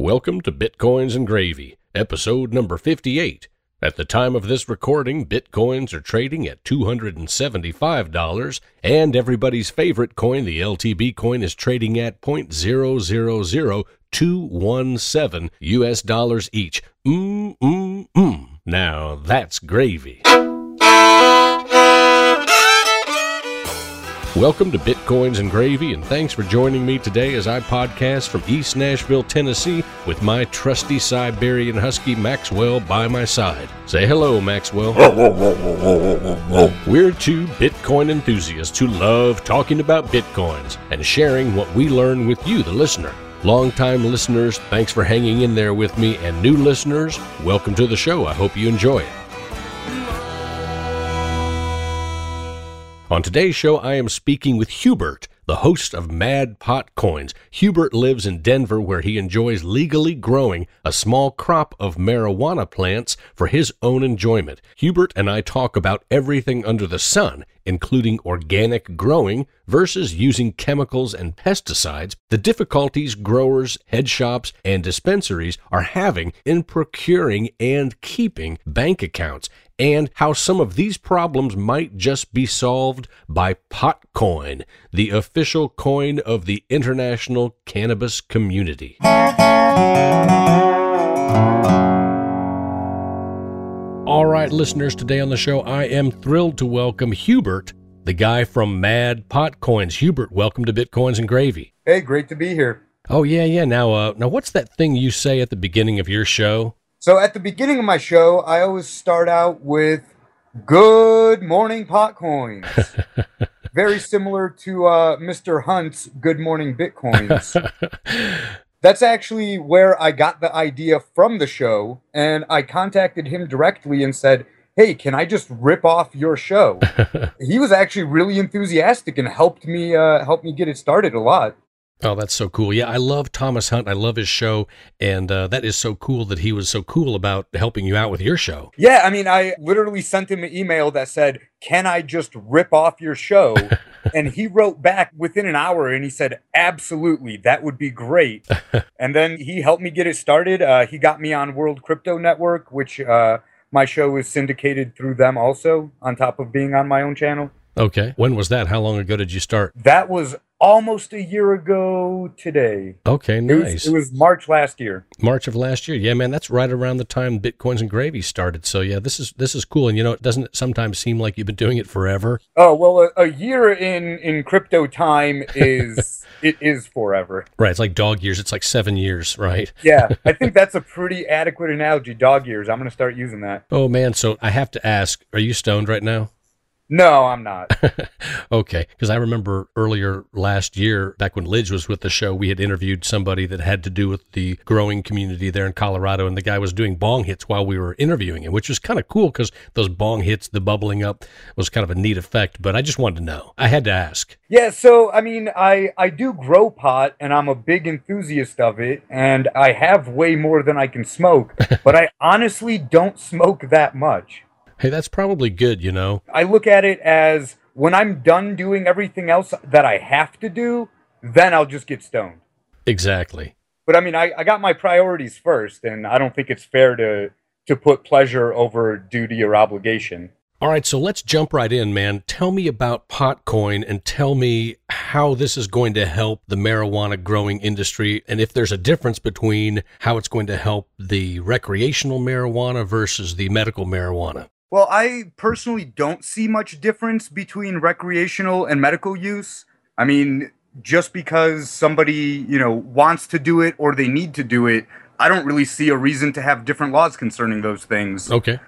Welcome to Bitcoins and Gravy, episode number 58. At the time of this recording, Bitcoins are trading at $275, and everybody's favorite coin, the LTB coin, is trading at 0.000217 US dollars each. Mmm, mmm, mmm. Now that's gravy. Welcome to Bitcoins and Gravy, and thanks for joining me today as I podcast from East Nashville, Tennessee, with my trusty Siberian Husky Maxwell by my side. Say hello, Maxwell. We're two Bitcoin enthusiasts who love talking about Bitcoins and sharing what we learn with you, the listener. Longtime listeners, thanks for hanging in there with me, and new listeners, welcome to the show. I hope you enjoy it. On today's show, I am speaking with Hubert, the host of Mad Pot Coins. Hubert lives in Denver where he enjoys legally growing a small crop of marijuana plants for his own enjoyment. Hubert and I talk about everything under the sun, including organic growing versus using chemicals and pesticides, the difficulties growers, head shops, and dispensaries are having in procuring and keeping bank accounts, and how some of these problems might just be solved by Potcoin, the official coin of the international cannabis community. All right, listeners, today on the show, I am thrilled to welcome Hubert, the guy from Mad Potcoins. Hubert, welcome to Bitcoins and Gravy. Hey, great to be here. Oh yeah, yeah. Now, uh, now, what's that thing you say at the beginning of your show? So at the beginning of my show, I always start out with "Good morning, Potcoins." Very similar to uh, Mr. Hunt's "Good morning, Bitcoins." That's actually where I got the idea from the show, and I contacted him directly and said, "Hey, can I just rip off your show?" he was actually really enthusiastic and helped me uh, help me get it started a lot. Oh, that's so cool. Yeah, I love Thomas Hunt. I love his show. And uh, that is so cool that he was so cool about helping you out with your show. Yeah, I mean, I literally sent him an email that said, Can I just rip off your show? and he wrote back within an hour and he said, Absolutely, that would be great. and then he helped me get it started. Uh, he got me on World Crypto Network, which uh, my show is syndicated through them also, on top of being on my own channel. Okay. When was that? How long ago did you start? That was almost a year ago today. Okay, nice. It was, it was, March last year. March of last year. Yeah, man, that's right around the time Bitcoins and Gravy started. So yeah, this is this is cool. And you know, it doesn't sometimes seem like you've been doing it forever. Oh well, a, a year in in crypto time is it is forever. Right. It's like dog years. It's like seven years, right? yeah, I think that's a pretty adequate analogy. Dog years. I'm going to start using that. Oh man, so I have to ask: Are you stoned right now? No, I'm not. okay, because I remember earlier last year, back when Lidge was with the show, we had interviewed somebody that had to do with the growing community there in Colorado, and the guy was doing bong hits while we were interviewing him, which was kind of cool because those bong hits, the bubbling up, was kind of a neat effect. But I just wanted to know. I had to ask. Yeah, so I mean, I I do grow pot, and I'm a big enthusiast of it, and I have way more than I can smoke, but I honestly don't smoke that much. Hey, that's probably good, you know. I look at it as when I'm done doing everything else that I have to do, then I'll just get stoned. Exactly. But I mean, I, I got my priorities first, and I don't think it's fair to to put pleasure over duty or obligation. All right, so let's jump right in, man. Tell me about Potcoin and tell me how this is going to help the marijuana growing industry and if there's a difference between how it's going to help the recreational marijuana versus the medical marijuana. Well, I personally don't see much difference between recreational and medical use. I mean, just because somebody, you know, wants to do it or they need to do it, I don't really see a reason to have different laws concerning those things. Okay.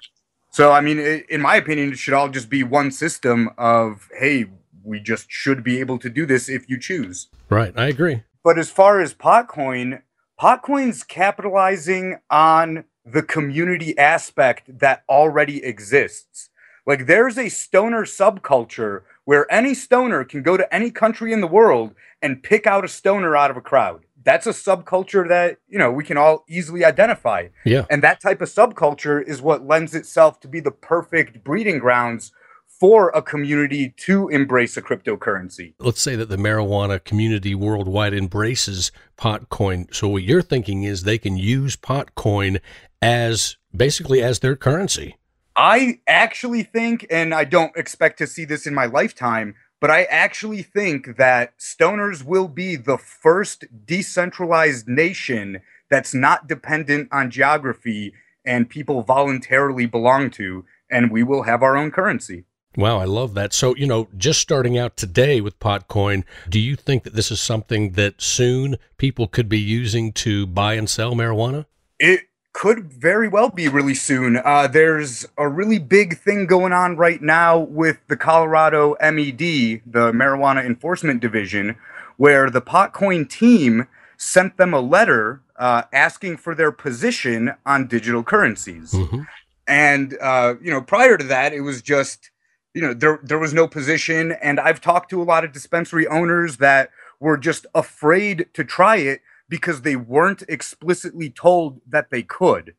So, I mean, in my opinion, it should all just be one system of, hey, we just should be able to do this if you choose. Right. I agree. But as far as Potcoin, Potcoin's capitalizing on the community aspect that already exists. Like there's a stoner subculture where any stoner can go to any country in the world and pick out a stoner out of a crowd. That's a subculture that, you know, we can all easily identify. Yeah. And that type of subculture is what lends itself to be the perfect breeding grounds for a community to embrace a cryptocurrency. Let's say that the marijuana community worldwide embraces Potcoin. So what you're thinking is they can use Potcoin as basically as their currency. I actually think, and I don't expect to see this in my lifetime, but I actually think that stoners will be the first decentralized nation that's not dependent on geography and people voluntarily belong to, and we will have our own currency. Wow, I love that. So, you know, just starting out today with Potcoin, do you think that this is something that soon people could be using to buy and sell marijuana? It could very well be really soon. Uh, there's a really big thing going on right now with the Colorado MED, the Marijuana Enforcement Division, where the Potcoin team sent them a letter uh, asking for their position on digital currencies. Mm-hmm. And uh, you know, prior to that, it was just you know there there was no position and i've talked to a lot of dispensary owners that were just afraid to try it because they weren't explicitly told that they could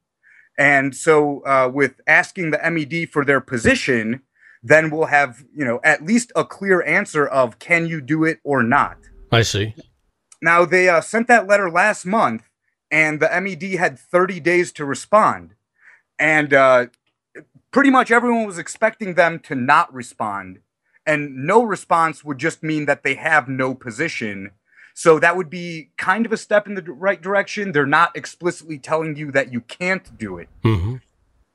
and so uh, with asking the med for their position then we'll have you know at least a clear answer of can you do it or not i see now they uh, sent that letter last month and the med had 30 days to respond and uh, pretty much everyone was expecting them to not respond. And no response would just mean that they have no position. So that would be kind of a step in the right direction. They're not explicitly telling you that you can't do it. Mm-hmm.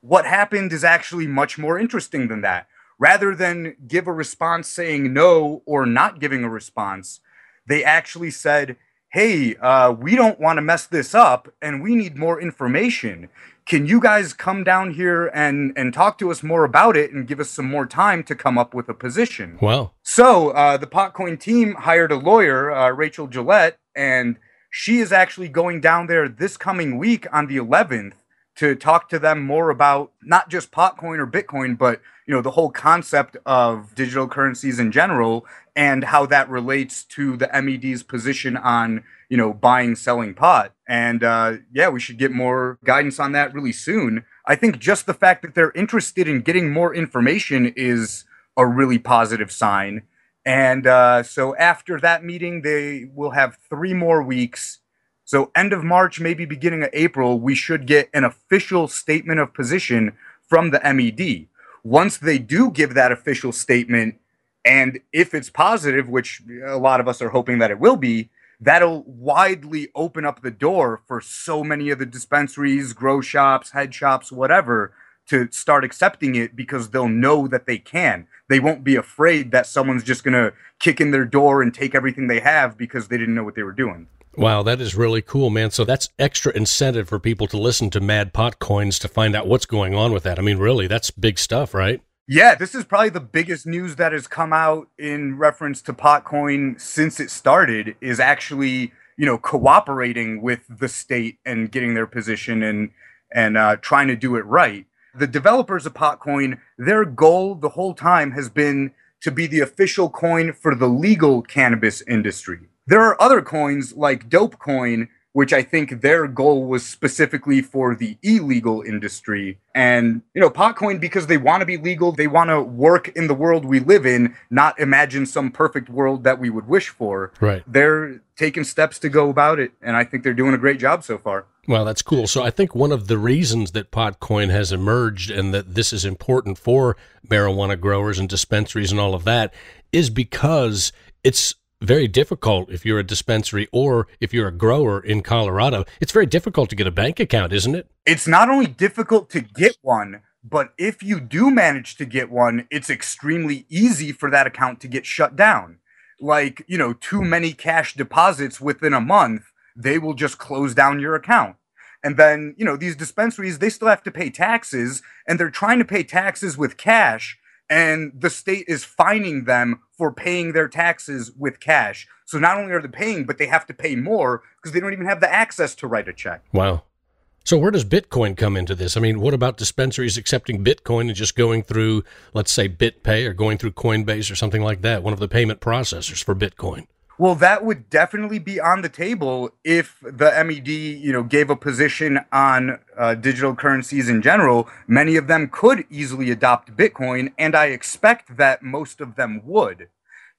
What happened is actually much more interesting than that. Rather than give a response saying no or not giving a response, they actually said, Hey, uh, we don't want to mess this up and we need more information can you guys come down here and and talk to us more about it and give us some more time to come up with a position? Well. So uh, the potcoin team hired a lawyer uh, rachel gillette and she is actually going down there this coming week on the 11th to talk to them more about not just potcoin or bitcoin but you know the whole concept of digital currencies in general and how that relates to the med's position on you know, buying, selling pot. And uh, yeah, we should get more guidance on that really soon. I think just the fact that they're interested in getting more information is a really positive sign. And uh, so after that meeting, they will have three more weeks. So end of March, maybe beginning of April, we should get an official statement of position from the MED. Once they do give that official statement, and if it's positive, which a lot of us are hoping that it will be, that'll widely open up the door for so many of the dispensaries, grow shops, head shops, whatever, to start accepting it because they'll know that they can. They won't be afraid that someone's just going to kick in their door and take everything they have because they didn't know what they were doing. Wow, that is really cool, man. So that's extra incentive for people to listen to Mad Pot Coins to find out what's going on with that. I mean, really, that's big stuff, right? Yeah, this is probably the biggest news that has come out in reference to Potcoin since it started is actually, you know, cooperating with the state and getting their position and and uh, trying to do it right. The developers of Potcoin, their goal the whole time has been to be the official coin for the legal cannabis industry. There are other coins like Dopecoin which I think their goal was specifically for the illegal industry. And, you know, Potcoin, because they want to be legal, they want to work in the world we live in, not imagine some perfect world that we would wish for. Right. They're taking steps to go about it. And I think they're doing a great job so far. Well, that's cool. So I think one of the reasons that Potcoin has emerged and that this is important for marijuana growers and dispensaries and all of that is because it's very difficult if you're a dispensary or if you're a grower in Colorado. It's very difficult to get a bank account, isn't it? It's not only difficult to get one, but if you do manage to get one, it's extremely easy for that account to get shut down. Like, you know, too many cash deposits within a month, they will just close down your account. And then, you know, these dispensaries, they still have to pay taxes and they're trying to pay taxes with cash and the state is fining them for paying their taxes with cash. So not only are they paying, but they have to pay more because they don't even have the access to write a check. Wow. So where does Bitcoin come into this? I mean, what about dispensaries accepting Bitcoin and just going through, let's say, BitPay or going through Coinbase or something like that, one of the payment processors for Bitcoin? Well, that would definitely be on the table if the MED, you know, gave a position on uh, digital currencies in general. Many of them could easily adopt Bitcoin, and I expect that most of them would.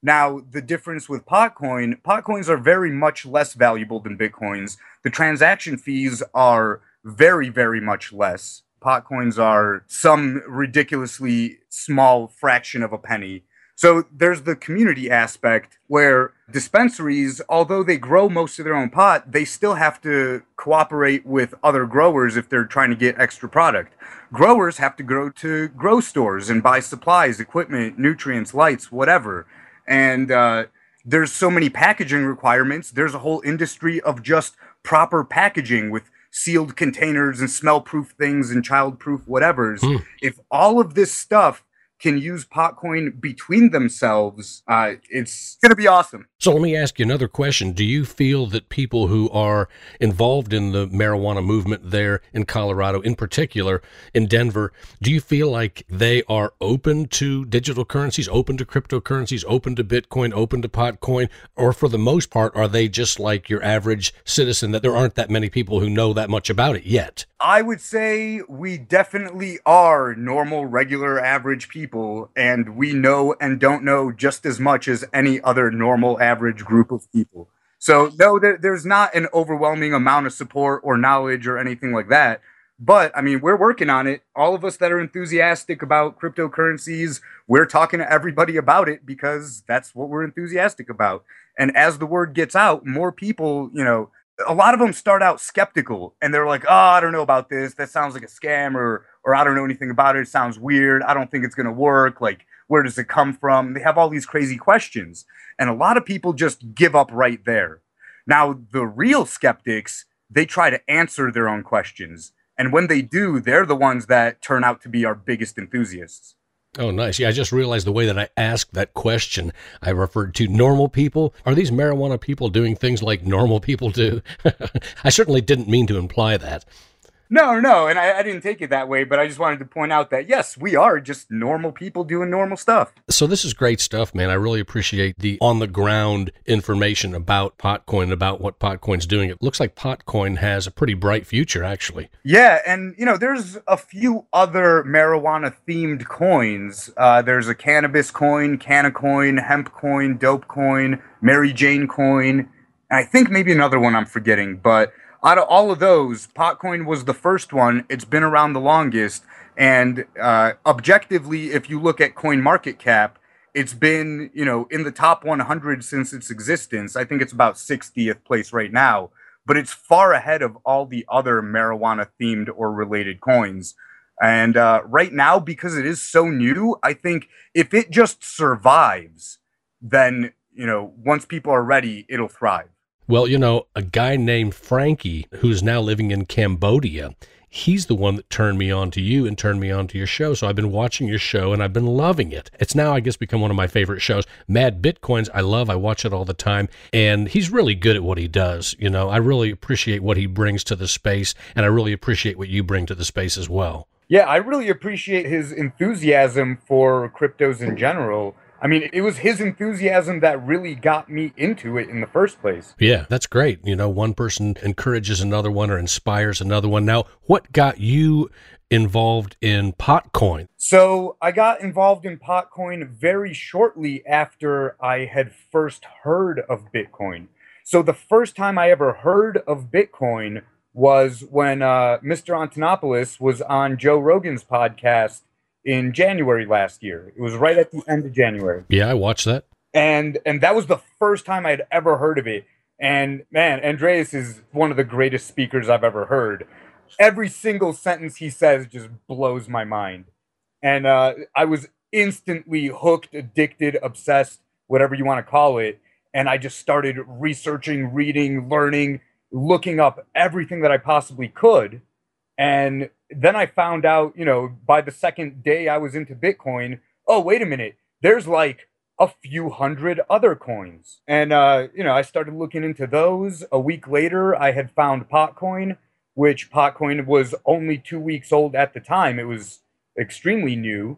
Now, the difference with Potcoin, Potcoins are very much less valuable than Bitcoins. The transaction fees are very, very much less. Potcoins are some ridiculously small fraction of a penny. So there's the community aspect where dispensaries, although they grow most of their own pot, they still have to cooperate with other growers if they're trying to get extra product. Growers have to go to grow stores and buy supplies, equipment, nutrients, lights, whatever. And uh, there's so many packaging requirements. There's a whole industry of just proper packaging with sealed containers and smell proof things and child proof whatevers. Mm. If all of this stuff can use Potcoin between themselves, uh, it's going to be awesome. So let me ask you another question. Do you feel that people who are involved in the marijuana movement there in Colorado, in particular in Denver, do you feel like they are open to digital currencies, open to cryptocurrencies, open to Bitcoin, open to Potcoin? Or for the most part, are they just like your average citizen that there aren't that many people who know that much about it yet? I would say we definitely are normal, regular, average people, and we know and don't know just as much as any other normal, average average group of people. So no, there, there's not an overwhelming amount of support or knowledge or anything like that. But I mean, we're working on it. All of us that are enthusiastic about cryptocurrencies, we're talking to everybody about it because that's what we're enthusiastic about. And as the word gets out, more people, you know, a lot of them start out skeptical and they're like, "Oh, I don't know about this. That sounds like a scam or or I don't know anything about it. It sounds weird. I don't think it's going to work." Like where does it come from? They have all these crazy questions. And a lot of people just give up right there. Now, the real skeptics, they try to answer their own questions. And when they do, they're the ones that turn out to be our biggest enthusiasts. Oh, nice. Yeah, I just realized the way that I asked that question, I referred to normal people. Are these marijuana people doing things like normal people do? I certainly didn't mean to imply that. No, no, and I, I, didn't take it that way, but I just wanted to point out that yes, we are just normal people doing normal stuff. So this is great stuff, man. I really appreciate the on the ground information about Potcoin, and about what Potcoin's doing. It looks like Potcoin has a pretty bright future, actually. Yeah, and you know, there's a few other marijuana themed coins. Uh, there's a cannabis coin, canna coin, hemp coin, dope coin, Mary Jane coin, and I think maybe another one I'm forgetting, but out of all of those, Potcoin was the first one. It's been around the longest. And uh, objectively, if you look at Coin Market Cap, it's been, you know, in the top 100 since its existence. I think it's about 60th place right now, but it's far ahead of all the other marijuana themed or related coins. And uh, right now, because it is so new, I think if it just survives, then, you know, once people are ready, it'll thrive. Well, you know, a guy named Frankie, who's now living in Cambodia, he's the one that turned me on to you and turned me on to your show. So I've been watching your show and I've been loving it. It's now, I guess, become one of my favorite shows. Mad Bitcoins, I love. I watch it all the time. And he's really good at what he does. You know, I really appreciate what he brings to the space. And I really appreciate what you bring to the space as well. Yeah, I really appreciate his enthusiasm for cryptos in general. I mean, it was his enthusiasm that really got me into it in the first place. Yeah, that's great. You know, one person encourages another one or inspires another one. Now, what got you involved in Potcoin? So, I got involved in Potcoin very shortly after I had first heard of Bitcoin. So, the first time I ever heard of Bitcoin was when uh, Mr. Antonopoulos was on Joe Rogan's podcast in January last year. It was right at the end of January. Yeah, I watched that. And and that was the first time I had ever heard of it. And man, Andreas is one of the greatest speakers I've ever heard. Every single sentence he says just blows my mind. And uh, I was instantly hooked, addicted, obsessed, whatever you want to call it. And I just started researching, reading, learning, looking up everything that I possibly could. And then I found out, you know, by the second day I was into Bitcoin, oh, wait a minute, there's like a few hundred other coins. And, uh, you know, I started looking into those. A week later, I had found Potcoin, which Potcoin was only two weeks old at the time. It was extremely new.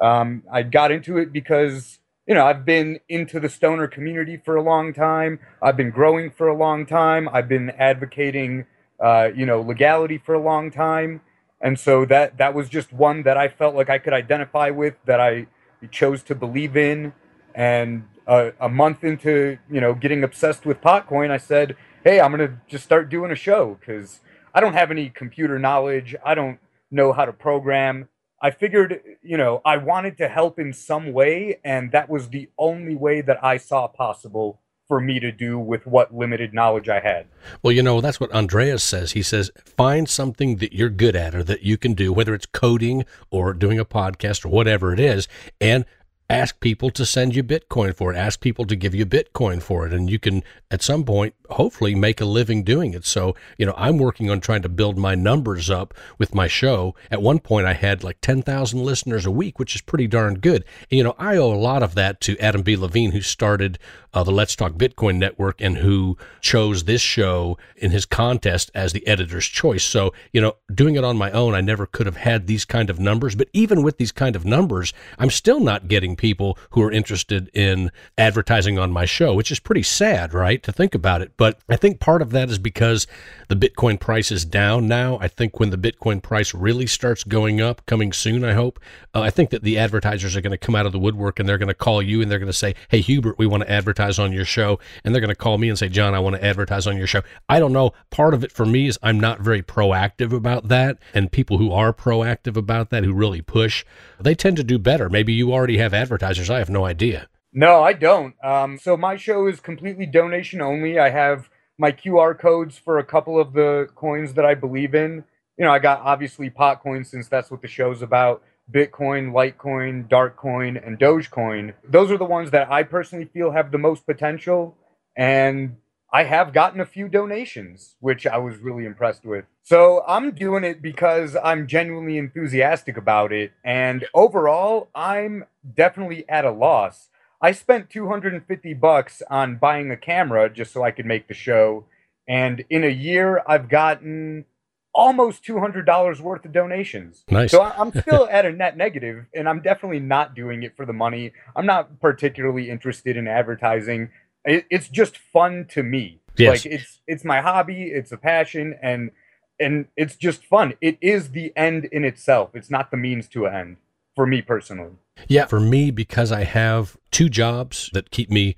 Um, I got into it because you know, I've been into the stoner community for a long time. I've been growing for a long time. I've been advocating, uh, you know, legality for a long time. And so that that was just one that I felt like I could identify with, that I chose to believe in. And uh, a month into, you know, getting obsessed with Potcoin, I said, "Hey, I'm gonna just start doing a show because I don't have any computer knowledge. I don't know how to program." I figured, you know, I wanted to help in some way, and that was the only way that I saw possible for me to do with what limited knowledge I had. Well, you know, that's what Andreas says. He says, find something that you're good at or that you can do, whether it's coding or doing a podcast or whatever it is, and ask people to send you Bitcoin for it. Ask people to give you Bitcoin for it. And you can, at some point, hopefully make a living doing it. So, you know, I'm working on trying to build my numbers up with my show. At one point, I had like 10,000 listeners a week, which is pretty darn good. And, you know, I owe a lot of that to Adam B. Levine, who started uh, the Let's Talk Bitcoin network and who chose this show in his contest as the editor's choice. So, you know, doing it on my own, I never could have had these kind of numbers. But even with these kind of numbers, I'm still not getting people who are interested in advertising on my show, which is pretty sad, right? To think about it. But I think part of that is because the Bitcoin price is down now. I think when the Bitcoin price really starts going up, coming soon, I hope, uh, I think that the advertisers are going to come out of the woodwork and they're going to call you and they're going to say, Hey, Hubert, we want to advertise on your show. And they're going to call me and say, John, I want to advertise on your show. I don't know. Part of it for me is I'm not very proactive about that. And people who are proactive about that, who really push, they tend to do better. Maybe you already have advertisers. I have no idea. No, I don't. Um, so my show is completely donation only. I have my QR codes for a couple of the coins that I believe in. You know, I got obviously Potcoin since that's what the show's about. Bitcoin, Litecoin, Darkcoin, and Dogecoin. Those are the ones that I personally feel have the most potential. And I have gotten a few donations, which I was really impressed with. So I'm doing it because I'm genuinely enthusiastic about it. And overall, I'm definitely at a loss. I spent 250 bucks on buying a camera just so I could make the show. And in a year, I've gotten almost $200 worth of donations. Nice. So I'm still at a net negative, and I'm definitely not doing it for the money. I'm not particularly interested in advertising. It's just fun to me. Yes. Like it's it's my hobby, it's a passion, and and it's just fun. It is the end in itself. It's not the means to an end for me personally. Yeah, for me, because I have two jobs that keep me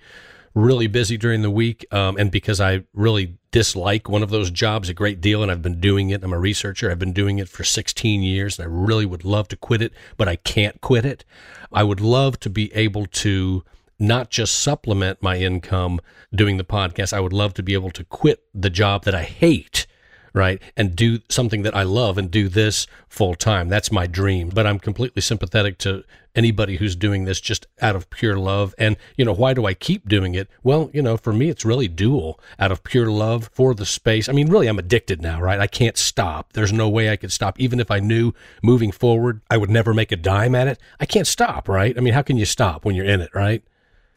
really busy during the week, um, and because I really dislike one of those jobs a great deal, and I've been doing it. I'm a researcher. I've been doing it for 16 years, and I really would love to quit it, but I can't quit it. I would love to be able to not just supplement my income doing the podcast. I would love to be able to quit the job that I hate right? And do something that I love and do this full time. That's my dream. But I'm completely sympathetic to anybody who's doing this just out of pure love. And, you know, why do I keep doing it? Well, you know, for me, it's really dual out of pure love for the space. I mean, really, I'm addicted now, right? I can't stop. There's no way I could stop. Even if I knew moving forward, I would never make a dime at it. I can't stop, right? I mean, how can you stop when you're in it, right?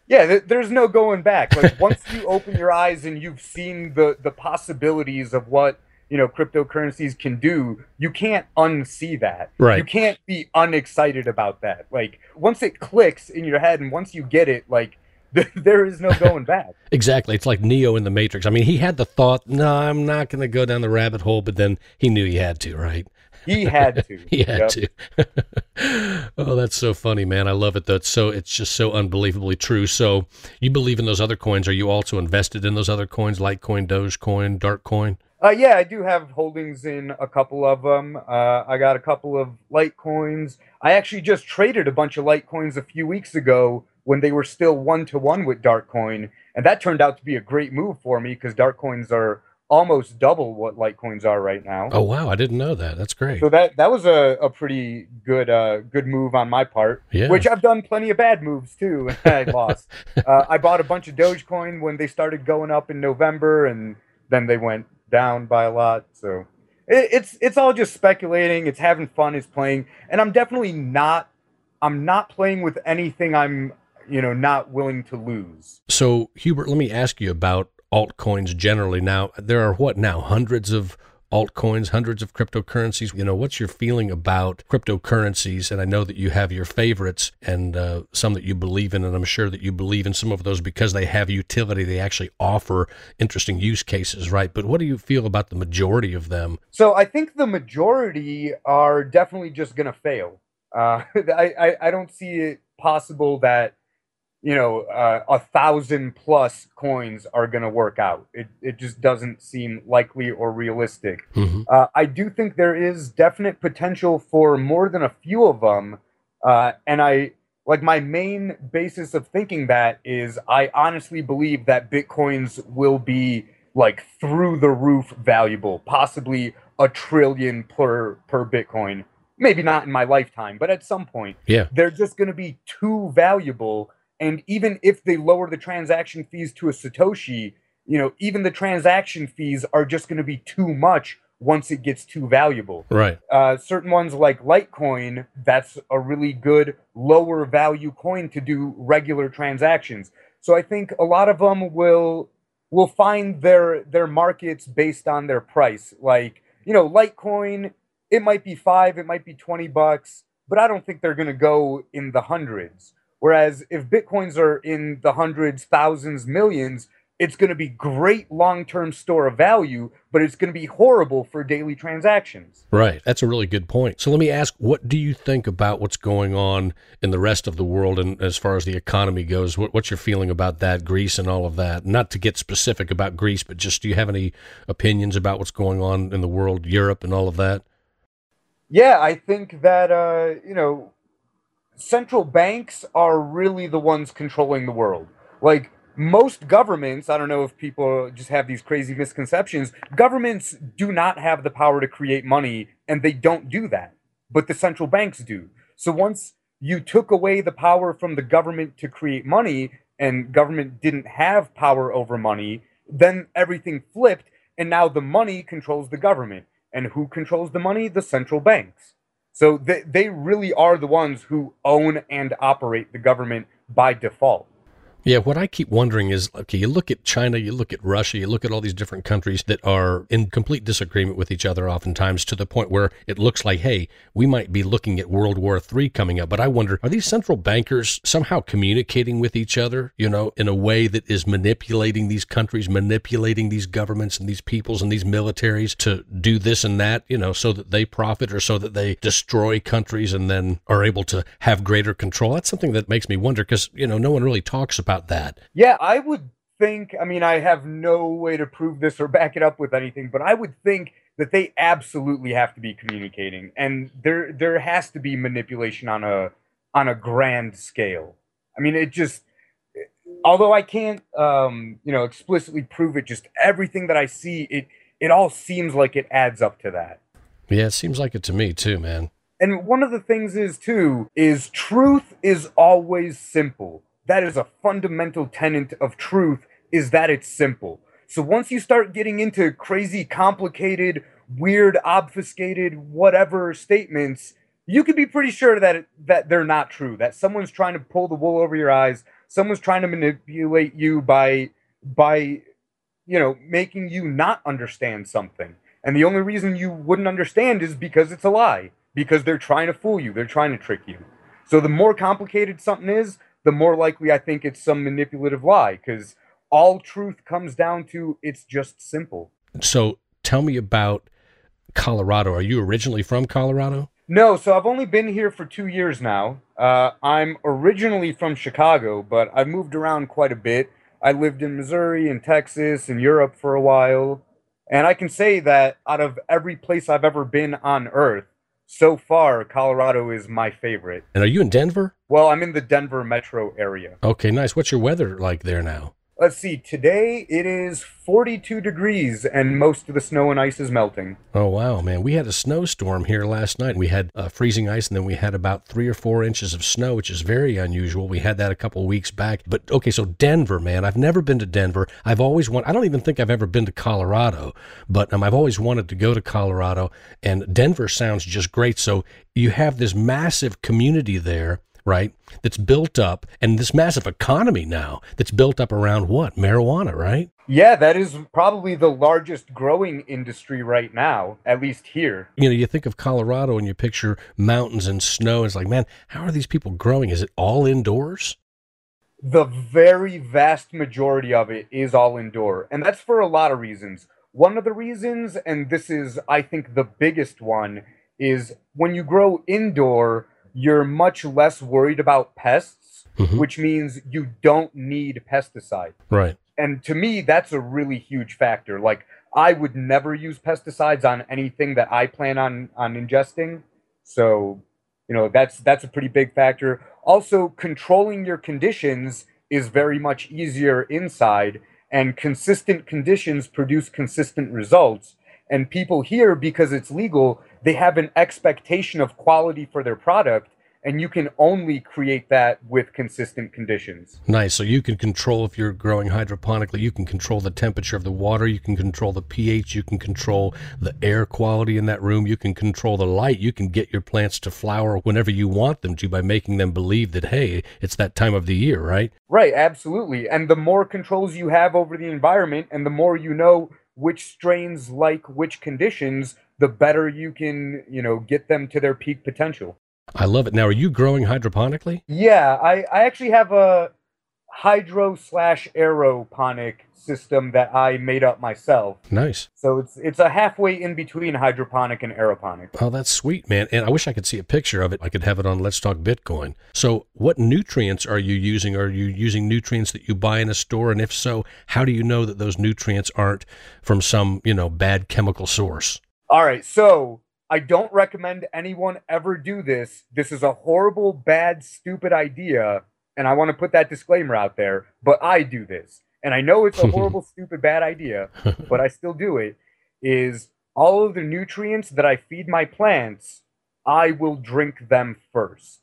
yeah there's no going back like once you open your eyes and you've seen the the possibilities of what you know cryptocurrencies can do you can't unsee that. Right. you can't be unexcited about that. Like once it clicks in your head and once you get it like there is no going back. Exactly. It's like neo in the matrix. I mean he had the thought no i'm not going to go down the rabbit hole but then he knew he had to right? He had to. He had yep. to. Oh that's so funny man. I love it though. It's so it's just so unbelievably true. So you believe in those other coins. Are you also invested in those other coins? Litecoin dogecoin darkcoin uh, yeah, I do have holdings in a couple of them. Uh, I got a couple of Litecoins. I actually just traded a bunch of Litecoins a few weeks ago when they were still one to one with Darkcoin, and that turned out to be a great move for me because Darkcoins are almost double what Litecoins are right now. Oh wow, I didn't know that. That's great. So that that was a, a pretty good uh, good move on my part. Yeah. Which I've done plenty of bad moves too. I lost. uh, I bought a bunch of Dogecoin when they started going up in November, and then they went down by a lot. So it, it's it's all just speculating. It's having fun. It's playing, and I'm definitely not. I'm not playing with anything. I'm you know not willing to lose. So Hubert, let me ask you about altcoins generally. Now there are what now hundreds of altcoins, hundreds of cryptocurrencies. You know, what's your feeling about cryptocurrencies? And I know that you have your favorites and uh, some that you believe in, and I'm sure that you believe in some of those because they have utility. They actually offer interesting use cases, right? But what do you feel about the majority of them? So I think the majority are definitely just going to fail. Uh, I, I, I don't see it possible that you know uh, a thousand plus coins are going to work out. It it just doesn't seem likely or realistic. Mm-hmm. Uh, I do think there is definite potential for more than a few of them, uh, and I like my main basis of thinking that is I honestly believe that bitcoins will be like through the roof valuable, possibly a trillion per per bitcoin. Maybe not in my lifetime, but at some point, yeah, they're just going to be too valuable and even if they lower the transaction fees to a Satoshi, you know, even the transaction fees are just going to be too much once it gets too valuable. Right. Uh, certain ones like Litecoin, that's a really good lower value coin to do regular transactions. So I think a lot of them will will find their their markets based on their price. Like you know, Litecoin, it might be five, it might be twenty bucks, but I don't think they're going to go in the hundreds. Whereas if bitcoins are in the hundreds, thousands, millions, it's going to be great long-term store of value, but it's going to be horrible for daily transactions. Right. That's a really good point. So let me ask, what do you think about what's going on in the rest of the world and as far as the economy goes? What, what's your feeling about that, Greece and all of that? Not to get specific about Greece, but just do you have any opinions about what's going on in the world, Europe and all of that? Yeah, I think that uh, you know central banks are really the ones controlling the world. Like most governments, I don't know if people just have these crazy misconceptions, governments do not have the power to create money and they don't do that, but the central banks do. So once you took away the power from the government to create money and government didn't have power over money, then everything flipped and now the money controls the government. And who controls the money? The central banks. So they, they really are the ones who own and operate the government by default. Yeah, what I keep wondering is okay, you look at China, you look at Russia, you look at all these different countries that are in complete disagreement with each other oftentimes to the point where it looks like, hey, we might be looking at World War III coming up. But I wonder, are these central bankers somehow communicating with each other, you know, in a way that is manipulating these countries, manipulating these governments and these peoples and these militaries to do this and that, you know, so that they profit or so that they destroy countries and then are able to have greater control? That's something that makes me wonder because, you know, no one really talks about about that. Yeah, I would think, I mean, I have no way to prove this or back it up with anything, but I would think that they absolutely have to be communicating and there there has to be manipulation on a on a grand scale. I mean, it just although I can't um, you know, explicitly prove it, just everything that I see, it it all seems like it adds up to that. Yeah, it seems like it to me too, man. And one of the things is too is truth is always simple that is a fundamental tenet of truth is that it's simple. So once you start getting into crazy, complicated, weird, obfuscated, whatever statements, you can be pretty sure that that they're not true. That someone's trying to pull the wool over your eyes. Someone's trying to manipulate you by by you know making you not understand something. And the only reason you wouldn't understand is because it's a lie. Because they're trying to fool you. They're trying to trick you. So the more complicated something is, the more likely I think it's some manipulative lie because all truth comes down to it's just simple. So tell me about Colorado. Are you originally from Colorado? No, so I've only been here for two years now. Uh, I'm originally from Chicago, but I've moved around quite a bit. I lived in Missouri and Texas and Europe for a while. And I can say that out of every place I've ever been on earth, so far, Colorado is my favorite. And are you in Denver? Well, I'm in the Denver metro area. Okay, nice. What's your weather like there now? Let's see. Today it is 42 degrees and most of the snow and ice is melting. Oh, wow, man. We had a snowstorm here last night. We had uh, freezing ice and then we had about three or four inches of snow, which is very unusual. We had that a couple weeks back. But okay, so Denver, man. I've never been to Denver. I've always wanted, I don't even think I've ever been to Colorado, but um, I've always wanted to go to Colorado and Denver sounds just great. So you have this massive community there right? That's built up, and this massive economy now that's built up around what? Marijuana, right? Yeah, that is probably the largest growing industry right now, at least here. You know, you think of Colorado and you picture mountains and snow. It's like, man, how are these people growing? Is it all indoors? The very vast majority of it is all indoor, and that's for a lot of reasons. One of the reasons, and this is, I think, the biggest one, is when you grow indoor, you're much less worried about pests, mm-hmm. which means you don't need pesticide. Right. And to me, that's a really huge factor. Like, I would never use pesticides on anything that I plan on on ingesting. So, you know, that's that's a pretty big factor. Also, controlling your conditions is very much easier inside, and consistent conditions produce consistent results. And people here, because it's legal, they have an expectation of quality for their product and you can only create that with consistent conditions. Nice. So you can control if you're growing hydroponically, you can control the temperature of the water, you can control the pH, you can control the air quality in that room, you can control the light, you can get your plants to flower whenever you want them to by making them believe that hey, it's that time of the year, right? Right, absolutely. And the more controls you have over the environment and the more you know which strains like which conditions, the better you can, you know, get them to their peak potential. I love it. Now, are you growing hydroponically? Yeah, I, I actually have a hydro slash aeroponic system that I made up myself. Nice. So it's it's a halfway in between hydroponic and aeroponic. Oh, that's sweet, man. And I wish I could see a picture of it. I could have it on Let's Talk Bitcoin. So, what nutrients are you using? Are you using nutrients that you buy in a store? And if so, how do you know that those nutrients aren't from some, you know, bad chemical source? All right. So, I don't recommend anyone ever do this. This is a horrible, bad, stupid idea. And I want to put that disclaimer out there, but I do this. And I know it's a horrible, stupid, bad idea, but I still do it. Is all of the nutrients that I feed my plants, I will drink them first.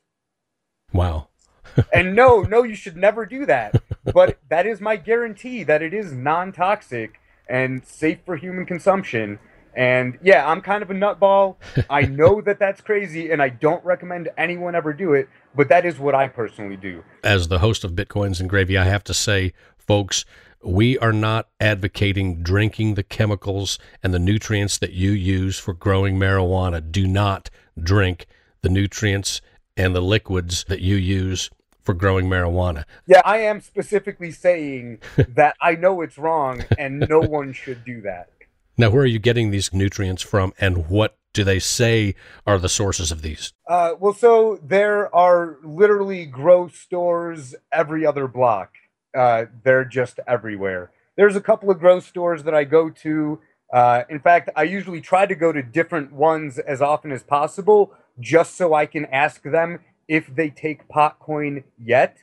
Wow. and no, no, you should never do that. But that is my guarantee that it is non toxic and safe for human consumption. And yeah, I'm kind of a nutball. I know that that's crazy, and I don't recommend anyone ever do it, but that is what I personally do. As the host of Bitcoins and Gravy, I have to say, folks, we are not advocating drinking the chemicals and the nutrients that you use for growing marijuana. Do not drink the nutrients and the liquids that you use for growing marijuana. Yeah, I am specifically saying that I know it's wrong and no one should do that. Now, where are you getting these nutrients from, and what do they say are the sources of these? Uh, well, so there are literally grow stores every other block. Uh, they're just everywhere. There's a couple of grow stores that I go to. Uh, in fact, I usually try to go to different ones as often as possible, just so I can ask them if they take Potcoin yet.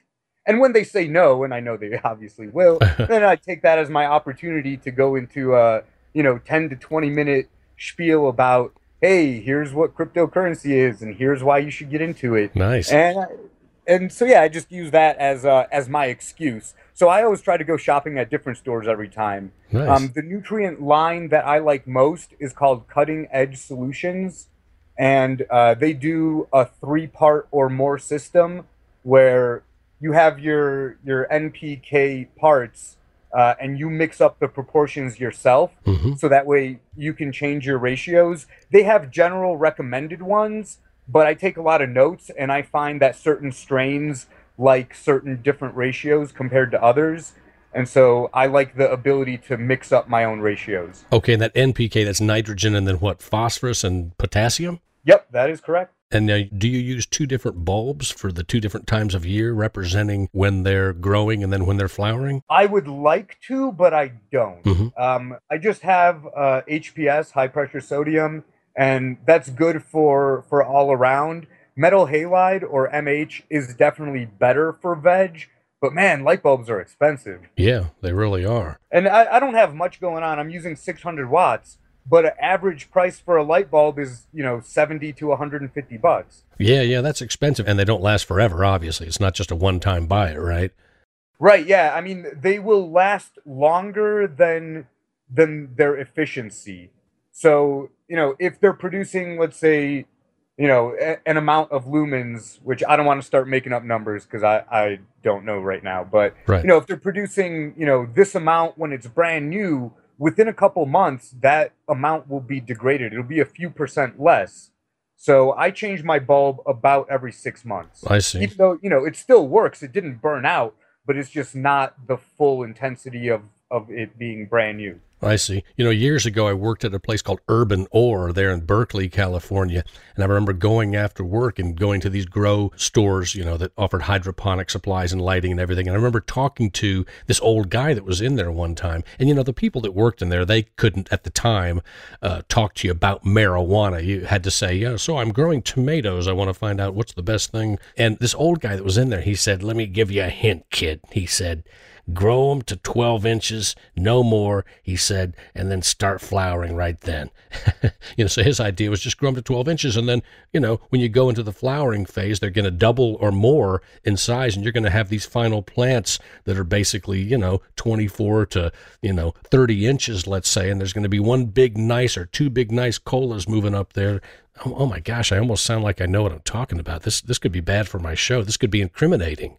And when they say no, and I know they obviously will, then I take that as my opportunity to go into a you know 10 to 20 minute spiel about hey here's what cryptocurrency is and here's why you should get into it. Nice. And and so yeah i just use that as uh, as my excuse. So i always try to go shopping at different stores every time. Nice. um, the nutrient line that i like most is called cutting edge solutions. And uh, they do a three part or more system where you have your your npk parts uh, and you mix up the proportions yourself mm-hmm. so that way you can change your ratios. They have general recommended ones, but I take a lot of notes and I find that certain strains like certain different ratios compared to others. And so I like the ability to mix up my own ratios. Okay, and that NPK, that's nitrogen and then what, phosphorus and potassium? Yep, that is correct. And now, do you use two different bulbs for the two different times of year, representing when they're growing and then when they're flowering? I would like to, but I don't. Mm-hmm. Um, I just have uh, HPS, high pressure sodium, and that's good for for all around. Metal halide or MH is definitely better for veg, but man, light bulbs are expensive. Yeah, they really are. And I, I don't have much going on. I'm using 600 watts but an average price for a light bulb is you know 70 to 150 bucks yeah yeah that's expensive and they don't last forever obviously it's not just a one-time buy right right yeah i mean they will last longer than than their efficiency so you know if they're producing let's say you know, a, an amount of lumens, which I don't want to start making up numbers because I, I don't know right now. But, Right. you know, if they're producing, you know, this amount when it's brand new, within a couple months, that amount will be degraded. It'll be a few percent less. So I change my bulb about every six months. I see. Even though, you know, it still works. It didn't burn out, but it's just not the full intensity of, of it being brand new. I see. You know, years ago, I worked at a place called Urban Ore there in Berkeley, California. And I remember going after work and going to these grow stores, you know, that offered hydroponic supplies and lighting and everything. And I remember talking to this old guy that was in there one time. And, you know, the people that worked in there, they couldn't at the time uh, talk to you about marijuana. You had to say, yeah, so I'm growing tomatoes. I want to find out what's the best thing. And this old guy that was in there, he said, let me give you a hint, kid. He said, grow them to 12 inches, no more, he said, and then start flowering right then. you know, so his idea was just grow them to 12 inches. And then, you know, when you go into the flowering phase, they're going to double or more in size, and you're going to have these final plants that are basically, you know, 24 to, you know, 30 inches, let's say. And there's going to be one big, nice or two big, nice colas moving up there. Oh, oh my gosh, I almost sound like I know what I'm talking about. This this could be bad for my show. This could be incriminating.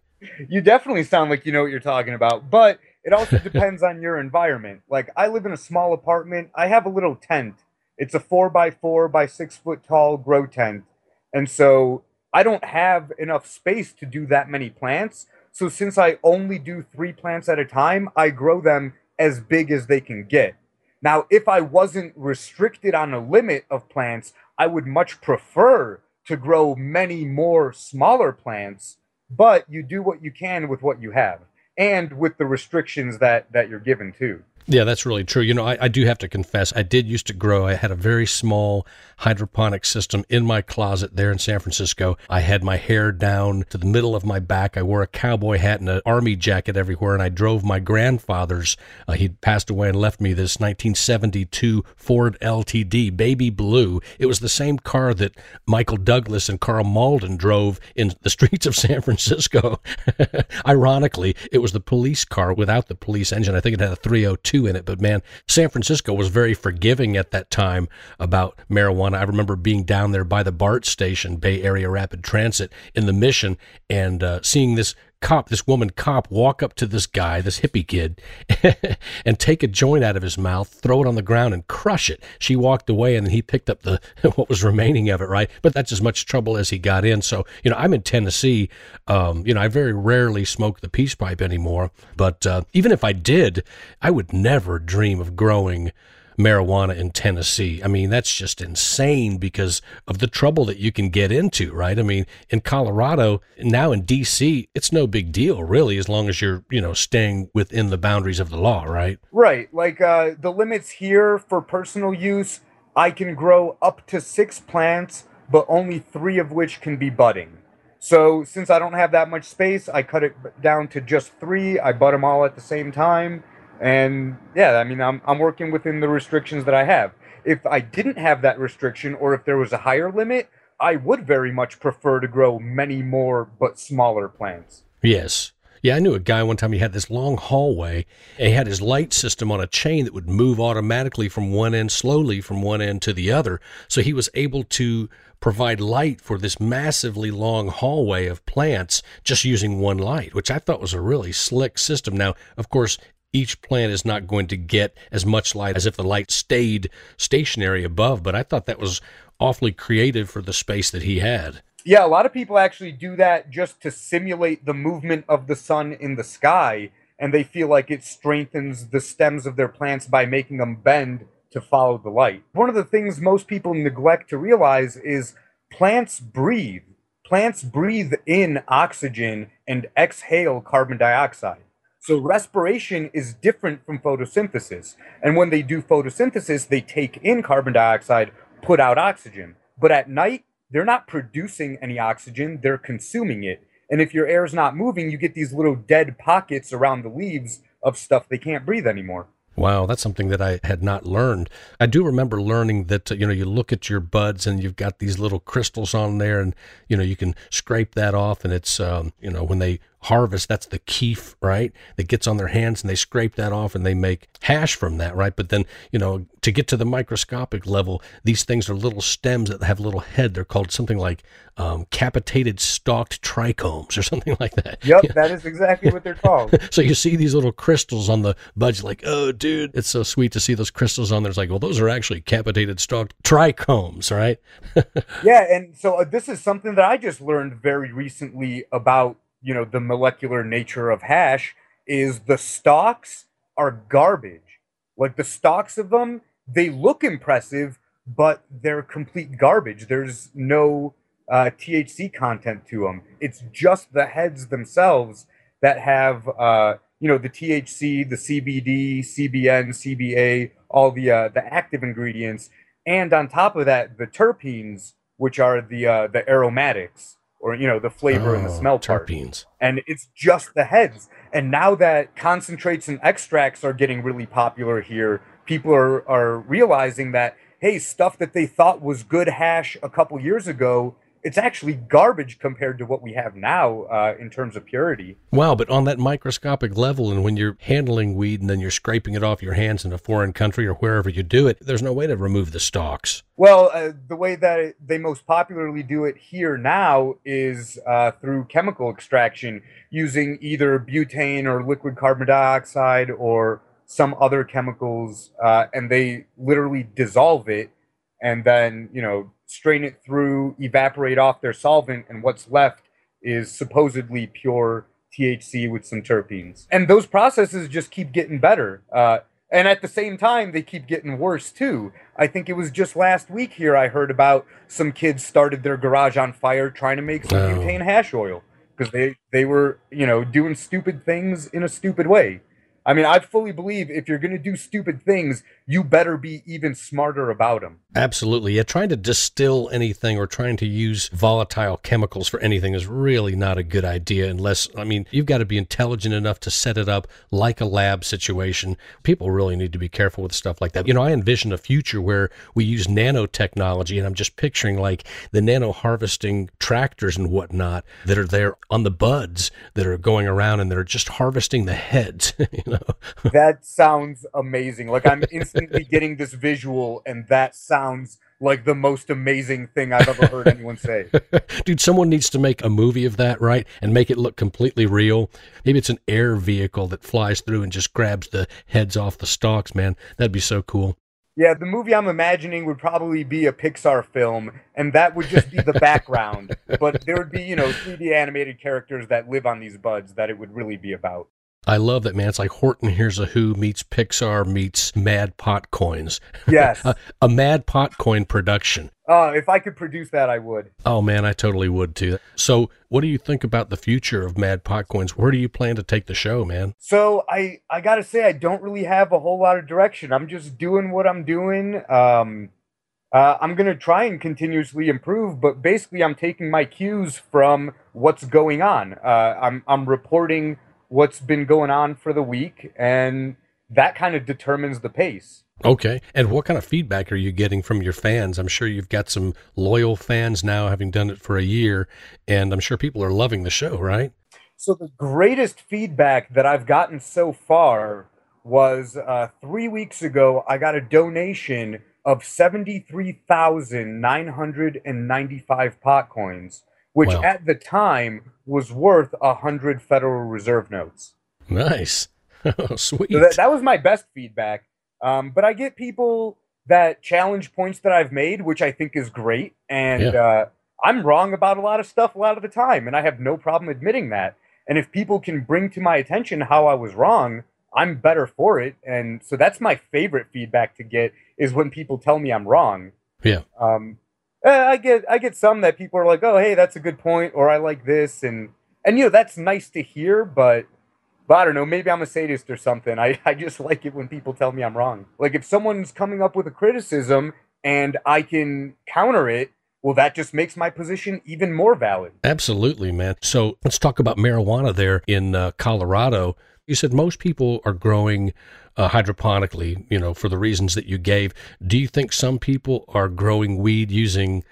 You definitely sound like you know what you're talking about, but it also depends on your environment. Like I live in a small apartment. I have a little tent. It's a four by four by six foot tall grow tent. And so I don't have enough space to do that many plants. So since I only do three plants at a time, I grow them as big as they can get. Now, if I wasn't restricted on a limit of plants, I would much prefer to grow many more smaller plants, but you do what you can with what you have and with the restrictions that that you're given too. Yeah, that's really true. You know, I, I do have to confess, I did used to grow. I had a very small hydroponic system in my closet there in San Francisco. I had my hair down to the middle of my back. I wore a cowboy hat and an army jacket everywhere, and I drove my grandfather's. Uh, he'd passed away and left me this 1972 Ford LTD, baby blue. It was the same car that Michael Douglas and Karl Malden drove in the streets of San Francisco. Ironically, it was the police car without the police engine. I think it had a 302 in it, but man, San Francisco was very forgiving at that time about marijuana. I remember being down there by the BART station, Bay Area Rapid Transit, in the Mission, and uh, seeing this cop, this woman cop, walk up to this guy, this hippie kid, and take a joint out of his mouth, throw it on the ground, and crush it. She walked away, and he picked up the what was remaining of it, right? But that's as much trouble as he got in. So, you know, I'm in Tennessee. Um, you know, I very rarely smoke the peace pipe anymore. But uh, even if I did, I would never dream of growing marijuana in Tennessee. I mean, that's just insane because of the trouble that you can get into, right? I mean, in Colorado, now in DC, it's no big deal really as long as you're, you know, staying within the boundaries of the law, right? Right. Like uh, the limits here for personal use, I can grow up to six plants, but only three of which can be budding. So since I don't have that much space, I cut it down to just three. I bud them all at the same time. And yeah, I mean, I'm, I'm working within the restrictions that I have. If I didn't have that restriction or if there was a higher limit, I would very much prefer to grow many more but smaller plants. Yes. Yeah, I knew a guy one time. He had this long hallway. And he had his light system on a chain that would move automatically from one end, slowly from one end to the other. So he was able to provide light for this massively long hallway of plants just using one light, which I thought was a really slick system. Now, of course, each plant is not going to get as much light as if the light stayed stationary above, but I thought that was awfully creative for the space that he had. Yeah, a lot of people actually do that just to simulate the movement of the sun in the sky, and they feel like it strengthens the stems of their plants by making them bend to follow the light. One of the things most people neglect to realize is plants breathe. Plants breathe in oxygen and exhale carbon dioxide. So respiration is different from photosynthesis. And when they do photosynthesis, they take in carbon dioxide, put out oxygen. But at night, they're not producing any oxygen, they're consuming it. And if your air is not moving, you get these little dead pockets around the leaves of stuff they can't breathe anymore. Wow, that's something that I had not learned. I do remember learning that, uh, you know, you look at your buds and you've got these little crystals on there and, you know, you can scrape that off and it's, um, you know, when they harvest, that's the kief, right? That gets on their hands and they scrape that off and they make hash from that, right? But then, you know, to get to the microscopic level, these things are little stems that have a little head. They're called something like um, capitated stalked trichomes or something like that. Yep, yeah. that is exactly what they're called. so you see these little crystals on the buds, like, oh, dude, it's so sweet to see those crystals on there. It's like, well, those are actually capitated stalked trichomes, right? yeah, and so uh, this is something that I just learned very recently about you know the molecular nature of hash is the stalks are garbage. Like the stalks of them they look impressive but they're complete garbage. There's no uh, thc content to them it's just the heads themselves that have uh, you know the thc the cbd cbn cba all the uh, the active ingredients. And on top of that the terpenes which are the uh, the aromatics or you know the flavor oh, and the oh, smell terpenes. part. And it's just the heads. And now that concentrates and extracts are getting really popular here, people are are realizing that hey, stuff that they thought was good hash a couple years ago it's actually garbage compared to what we have now uh, in terms of purity. Wow, but on that microscopic level, and when you're handling weed and then you're scraping it off your hands in a foreign country or wherever you do it, there's no way to remove the stalks. Well, uh, the way that they most popularly do it here now is uh, through chemical extraction using either butane or liquid carbon dioxide or some other chemicals, uh, and they literally dissolve it and then, you know, strain it through, evaporate off their solvent, and what's left is supposedly pure THC with some terpenes. And those processes just keep getting better. Uh, and at the same time, they keep getting worse too. I think it was just last week here I heard about some kids started their garage on fire trying to make some oh. butane hash oil because they, they were, you know, doing stupid things in a stupid way. I mean, I fully believe if you're going to do stupid things, you better be even smarter about them. Absolutely. Yeah, trying to distill anything or trying to use volatile chemicals for anything is really not a good idea unless, I mean, you've got to be intelligent enough to set it up like a lab situation. People really need to be careful with stuff like that. You know, I envision a future where we use nanotechnology, and I'm just picturing like the nano harvesting tractors and whatnot that are there on the buds that are going around and they're just harvesting the heads. you know? that sounds amazing. Like I'm instantly getting this visual, and that sounds like the most amazing thing I've ever heard anyone say. Dude, someone needs to make a movie of that, right? And make it look completely real. Maybe it's an air vehicle that flies through and just grabs the heads off the stalks, man. That'd be so cool. Yeah, the movie I'm imagining would probably be a Pixar film, and that would just be the background. but there would be, you know, 3D animated characters that live on these buds that it would really be about. I love that, man. It's like Horton Hears a Who meets Pixar meets Mad Pot Coins. Yes. a, a, Mad Pot Coin production. Oh, if I could produce that, I would. Oh, man, I totally would too. So, what do you think about the future of Mad Pot Coins? Where do you plan to take the show, man? So, I, I got to say, I don't really have a whole lot of direction. I'm just doing what I'm doing. Um, uh, I'm going to try and continuously improve, but basically, I'm taking my cues from what's going on. Uh, I'm, I'm reporting what's been going on for the week, and that kind of determines the pace. Okay. And what kind of feedback are you getting from your fans? I'm sure you've got some loyal fans now, having done it for a year, and I'm sure people are loving the show, right? So, the greatest feedback that I've gotten so far was uh, three weeks ago, I got a donation of 73,995 pot coins which wow. at the time was worth a hundred Federal Reserve notes. Nice, sweet. So that, that, was my best feedback. Um, but I get people that challenge points that I've made, which I think is great, and yeah. uh, I'm wrong about a lot of stuff a lot of the time, and I have no problem admitting that. And if people can bring to my attention how I was wrong, I'm better for it. And so that's my favorite feedback to get is when people tell me I'm wrong. Yeah. Um, I get I get some that people are like, oh hey, that's a good point, or I like this, and and you know that's nice to hear, but but I don't know, maybe I'm a sadist or something. I, I just like it when people tell me I'm wrong. Like if someone's coming up with a criticism and I can counter it, well, that just makes my position even more valid. Absolutely, man. So let's talk about marijuana there in uh, Colorado. You said most people are growing uh, hydroponically, you know, for the reasons that you gave. Do you think some people are growing weed using,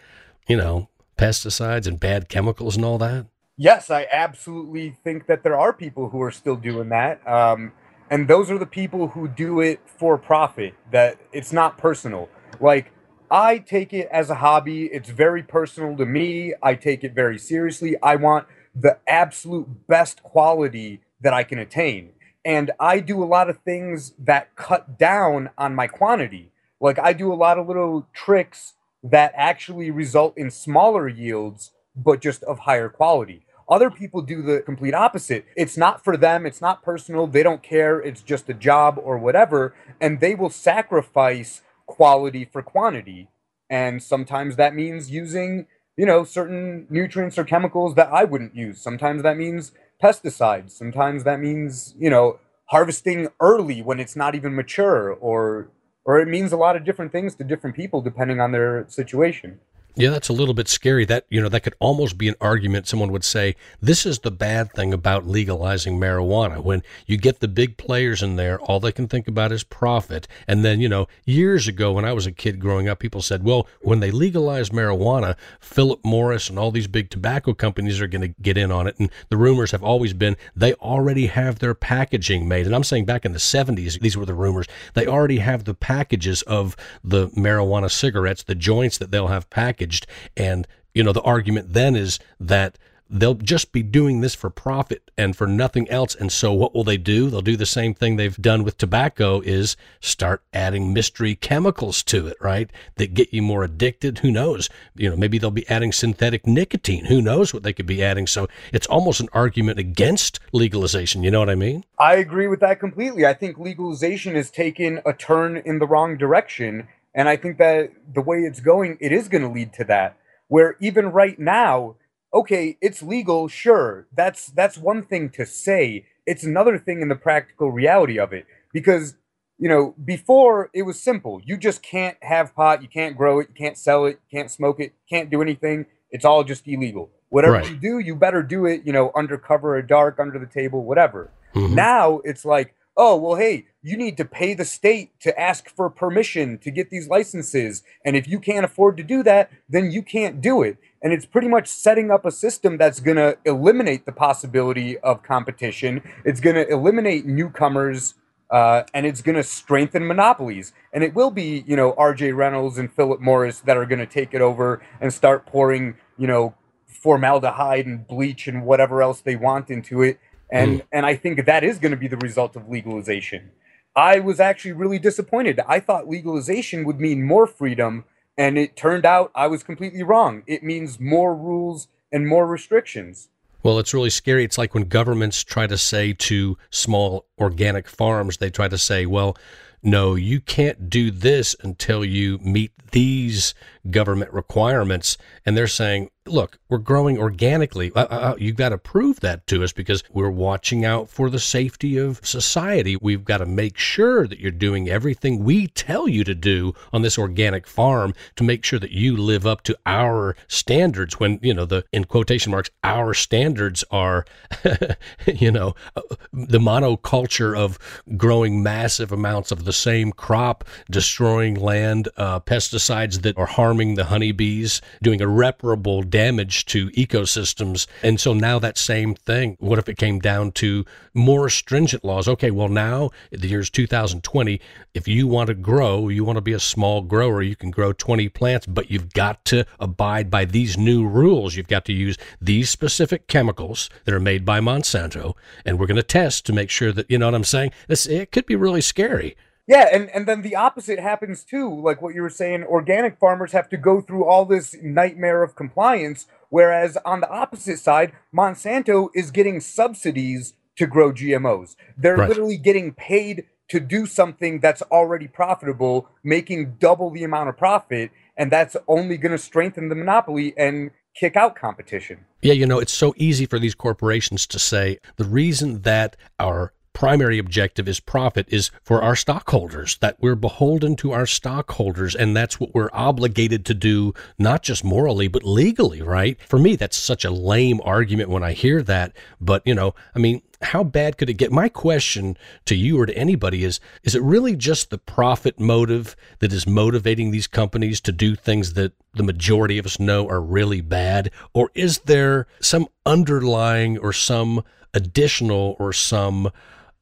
you know, pesticides and bad chemicals and all that? Yes, I absolutely think that there are people who are still doing that. Um, and those are the people who do it for profit, that it's not personal. Like, I take it as a hobby. It's very personal to me. I take it very seriously. I want the absolute best quality that I can attain. And I do a lot of things that cut down on my quantity. Like, I do a lot of little tricks that actually result in smaller yields, but just of higher quality. Other people do the complete opposite. It's not for them, it's not personal, they don't care, it's just a job or whatever, and they will sacrifice quality for quantity. And sometimes that means using, you know, certain nutrients or chemicals that I wouldn't use. Sometimes that means pesticides. Sometimes that means, you know, harvesting early when it's not even mature or or it means a lot of different things to different people depending on their situation. Yeah, that's a little bit scary. That, you know, that could almost be an argument. Someone would say, this is the bad thing about legalizing marijuana. When you get the big players in there, all they can think about is profit. And then, you know, years ago when I was a kid growing up, people said, well, when they legalize marijuana, Philip Morris and all these big tobacco companies are going to get in on it. And the rumors have always been they already have their packaging made. And I'm saying back in the 70s, these were the rumors. They already have the packages of the marijuana cigarettes, the joints that they'll have packaged packaged. And, you know, the argument then is that they'll just be doing this for profit and for nothing else. And so what will they do? They'll do the same thing they've done with tobacco is start adding mystery chemicals to it, right? That get you more addicted. Who knows? You know, maybe they'll be adding synthetic nicotine. Who knows what they could be adding? So it's almost an argument against legalization. You know what I mean? I agree with that completely. I think legalization has taken a turn in the wrong direction and I think that the way it's going, it is going to lead to that. Where even right now, okay, it's legal, sure. That's that's one thing to say. It's another thing in the practical reality of it. Because, you know, before it was simple. You just can't have pot, you can't grow it, you can't sell it, you can't smoke it, can't do anything. It's all just illegal. Whatever right. you do, you better do it, you know, undercover or dark, under the table, whatever. Mm-hmm. Now it's like, oh, well, hey, you need to pay the state to ask for permission to get these licenses. And if you can't afford to do that, then you can't do it. And it's pretty much setting up a system that's going to eliminate the possibility of competition. It's going to eliminate newcomers uh, and it's going to strengthen monopolies. And it will be, you know, RJ Reynolds and Philip Morris that are going to take it over and start pouring, you know, formaldehyde and bleach and whatever else they want into it and mm. and I think that is going to be the result of legalization. I was actually really disappointed. I thought legalization would mean more freedom, and it turned out I was completely wrong. It means more rules and more restrictions. Well, it's really scary. It's like when governments try to say to small organic farms, they try to say, well, no, you can't do this until you meet these government requirements. And they're saying, look, we're growing organically. Uh, uh, uh you've got to prove that to us because we're watching out for the safety of society. We've got to make sure that you're doing everything we tell you to do on this organic farm to make sure that you live up to our standards. When, you know, the, in quotation marks, our standards are, you know, uh, the monoculture of growing massive amounts of the same crop, destroying land, uh, pesticides that are harming harming the honeybees, doing irreparable damage to ecosystems. And so now that same thing, what if it came down to more stringent laws? Okay, well, now the year's 2020, if you want to grow, you want to be a small grower, you can grow 20 plants, but you've got to abide by these new rules. You've got to use these specific chemicals that are made by Monsanto, and we're going to test to make sure that, you know what I'm saying? This, it could be really scary. Yeah, and, and then the opposite happens too. Like what you were saying, organic farmers have to go through all this nightmare of compliance, whereas on the opposite side, Monsanto is getting subsidies to grow GMOs. They're right. literally getting paid to do something that's already profitable, making double the amount of profit, and that's only going to strengthen the monopoly and kick out competition. Yeah, you know, it's so easy for these corporations to say the reason that our primary objective is profit is for our stockholders, that we're beholden to our stockholders. And that's what we're obligated to do, not just morally, but legally, right? For me, that's such a lame argument when I hear that. But, you know, I mean, how bad could it get? My question to you or to anybody is is it really just the profit motive that is motivating these companies to do things that the majority of us know are really bad? Or is there some underlying or some additional or some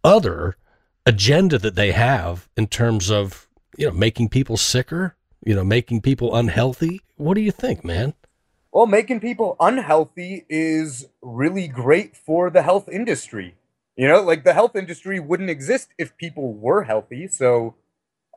other agenda that they have in terms of, you know, making people sicker, you know, making people unhealthy? What do you think, man? Well, making people unhealthy is really great for the health industry. You know, like the health industry wouldn't exist if people were healthy. So,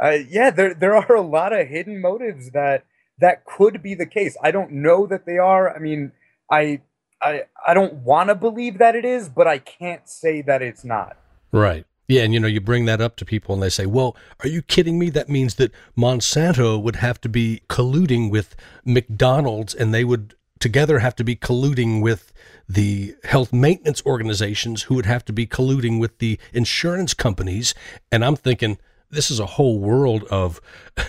uh, yeah, there there are a lot of hidden motives that that could be the case. I don't know that they are. I mean, I I I don't want to believe that it is, but I can't say that it's not. Right. Yeah, and you know, you bring that up to people and they say, "Well, are you kidding me? That means that Monsanto would have to be colluding with McDonald's and they would together have to be colluding with the health maintenance organizations who would have to be colluding with the insurance companies." And I'm thinking, this is a whole world of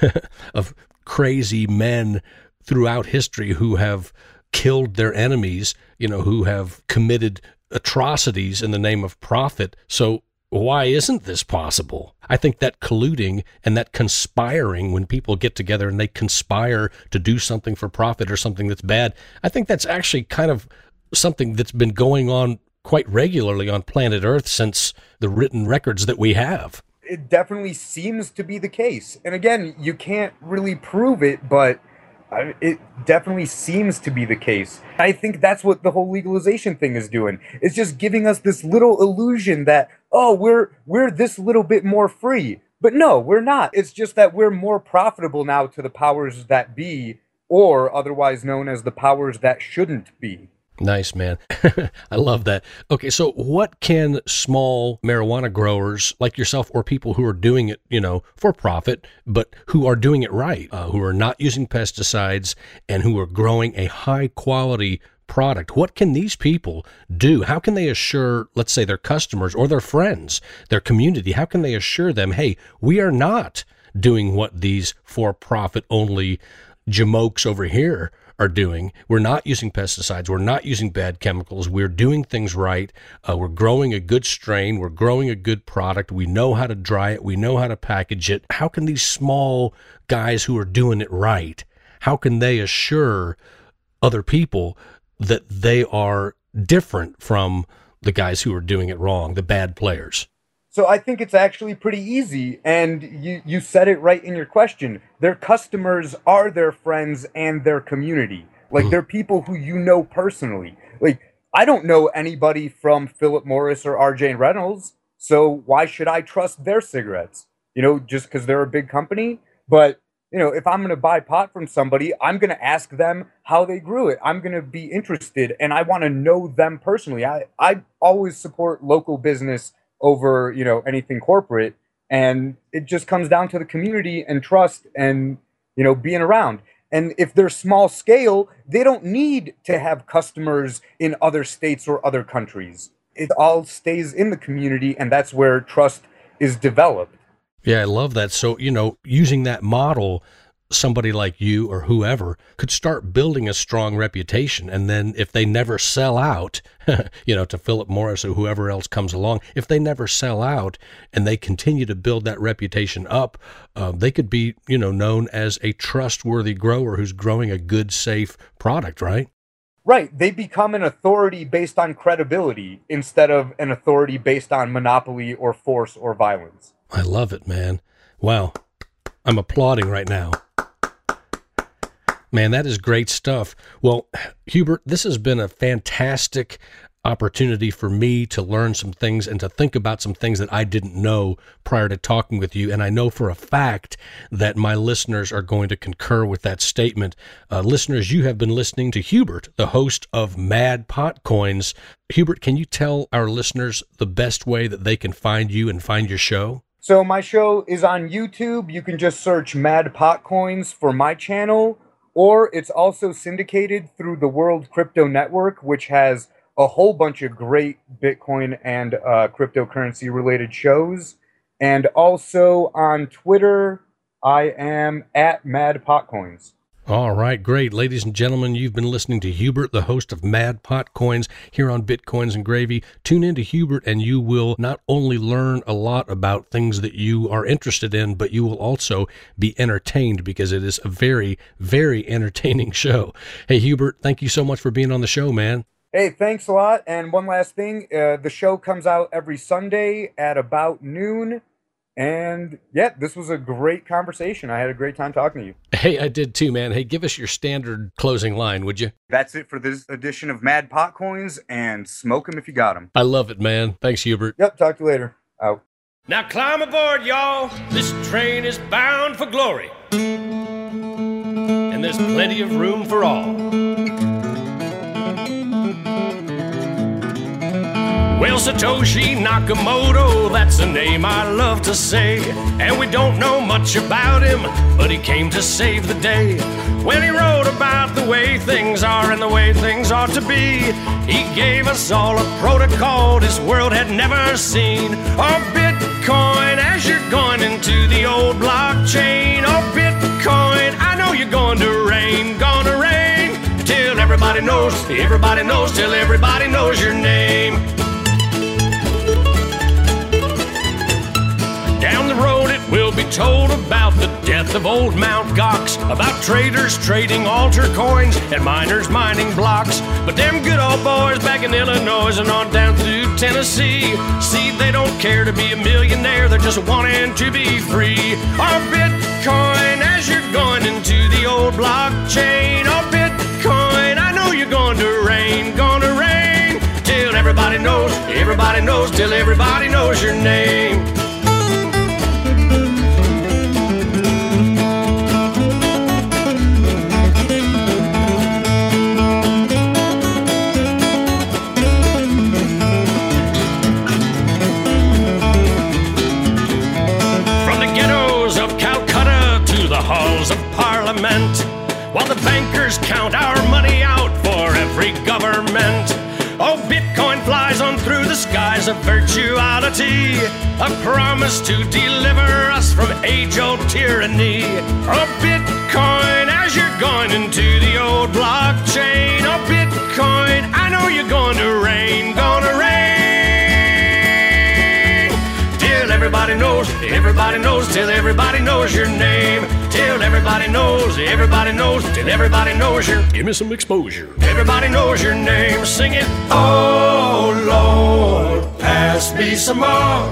of crazy men throughout history who have killed their enemies, you know, who have committed atrocities in the name of profit. So why isn't this possible? I think that colluding and that conspiring when people get together and they conspire to do something for profit or something that's bad, I think that's actually kind of something that's been going on quite regularly on planet Earth since the written records that we have. It definitely seems to be the case. And again, you can't really prove it, but uh, it definitely seems to be the case. I think that's what the whole legalization thing is doing. It's just giving us this little illusion that oh, we're we're this little bit more free. But no, we're not. It's just that we're more profitable now to the powers that be or otherwise known as the powers that shouldn't be. Nice, man. I love that. Okay, so what can small marijuana growers like yourself or people who are doing it, you know, for profit, but who are doing it right, uh, who are not using pesticides and who are growing a high quality product, what can these people do? How can they assure, let's say, their customers or their friends, their community, how can they assure them, hey, we are not doing what these for profit only jamokes over here are doing. We're not using pesticides. We're not using bad chemicals. We're doing things right. Uh, we're growing a good strain. We're growing a good product. We know how to dry it. We know how to package it. How can these small guys who are doing it right, how can they assure other people that they are different from the guys who are doing it wrong, the bad players? So I think it's actually pretty easy. And you, you said it right in your question. Their customers are their friends and their community. Like mm. they're people who you know personally. Like I don't know anybody from Philip Morris or RJ Reynolds. So why should I trust their cigarettes? You know, just because they're a big company. But, you know, if I'm going to buy pot from somebody, I'm going to ask them how they grew it. I'm going to be interested and I want to know them personally. I, I always support local business over you know anything corporate and it just comes down to the community and trust and you know being around and if they're small scale they don't need to have customers in other states or other countries it all stays in the community and that's where trust is developed yeah i love that. So you know using that model somebody like you or whoever could start building a strong reputation and then if they never sell out you know to philip morris or whoever else comes along if they never sell out and they continue to build that reputation up uh, they could be you know known as a trustworthy grower who's growing a good safe product right? Right. They become an authority based on credibility instead of an authority based on monopoly or force or violence i love it man wow i'm applauding right now Man, that is great stuff. Well, Hubert, this has been a fantastic opportunity for me to learn some things and to think about some things that I didn't know prior to talking with you. And I know for a fact that my listeners are going to concur with that statement. Uh, listeners, you have been listening to Hubert, the host of Mad Pot Coins. Hubert, can you tell our listeners the best way that they can find you and find your show? So, my show is on YouTube. You can just search Mad Pot Coins for my channel or it's also syndicated through the World Crypto Network, which has a whole bunch of great Bitcoin and uh, cryptocurrency related shows. And also on Twitter, I am at Mad Potcoins. All right, great. Ladies and gentlemen, you've been listening to Hubert, the host of Mad Pot Coins here on Bitcoins and Gravy. Tune in to Hubert and you will not only learn a lot about things that you are interested in, but you will also be entertained because it is a very, very entertaining show. Hey, Hubert, thank you so much for being on the show, man. Hey, thanks a lot. And one last thing uh, the show comes out every Sunday at about noon. And yeah, this was a great conversation. I had a great time talking to you. Hey, I did too, man. Hey, give us your standard closing line, would you? That's it for this edition of Mad Pot Coins, and smoke them if you got them. I love it, man. Thanks, Hubert. Yep, talk to you later. Out. Now climb aboard, y'all. This train is bound for glory. And there's plenty of room for all. Well, Satoshi Nakamoto, that's a name I love to say. And we don't know much about him, but he came to save the day. When he wrote about the way things are and the way things ought to be, he gave us all a protocol this world had never seen. Oh, Bitcoin, as you're going into the old blockchain. Oh, Bitcoin, I know you're going to rain, gonna rain. Till everybody knows, everybody knows, till everybody knows your name. Told about the death of old Mount Gox, about traders trading altar coins and miners mining blocks. But them good old boys back in Illinois and on down through Tennessee, see, they don't care to be a millionaire, they're just wanting to be free. Our Bitcoin, as you're going into the old blockchain, our Bitcoin, I know you're going to rain, gonna rain, till everybody knows, everybody knows, till everybody knows your name. Of virtuality, a promise to deliver us from age old tyranny. Oh, Bitcoin, as you're going into the old blockchain. Oh, Bitcoin, I know you're going to rain, gonna rain. Till everybody knows, everybody knows, till everybody knows your name. Till everybody knows, everybody knows, till everybody knows your Give me some exposure. Everybody knows your name. Sing it. Oh Lord, pass me some more.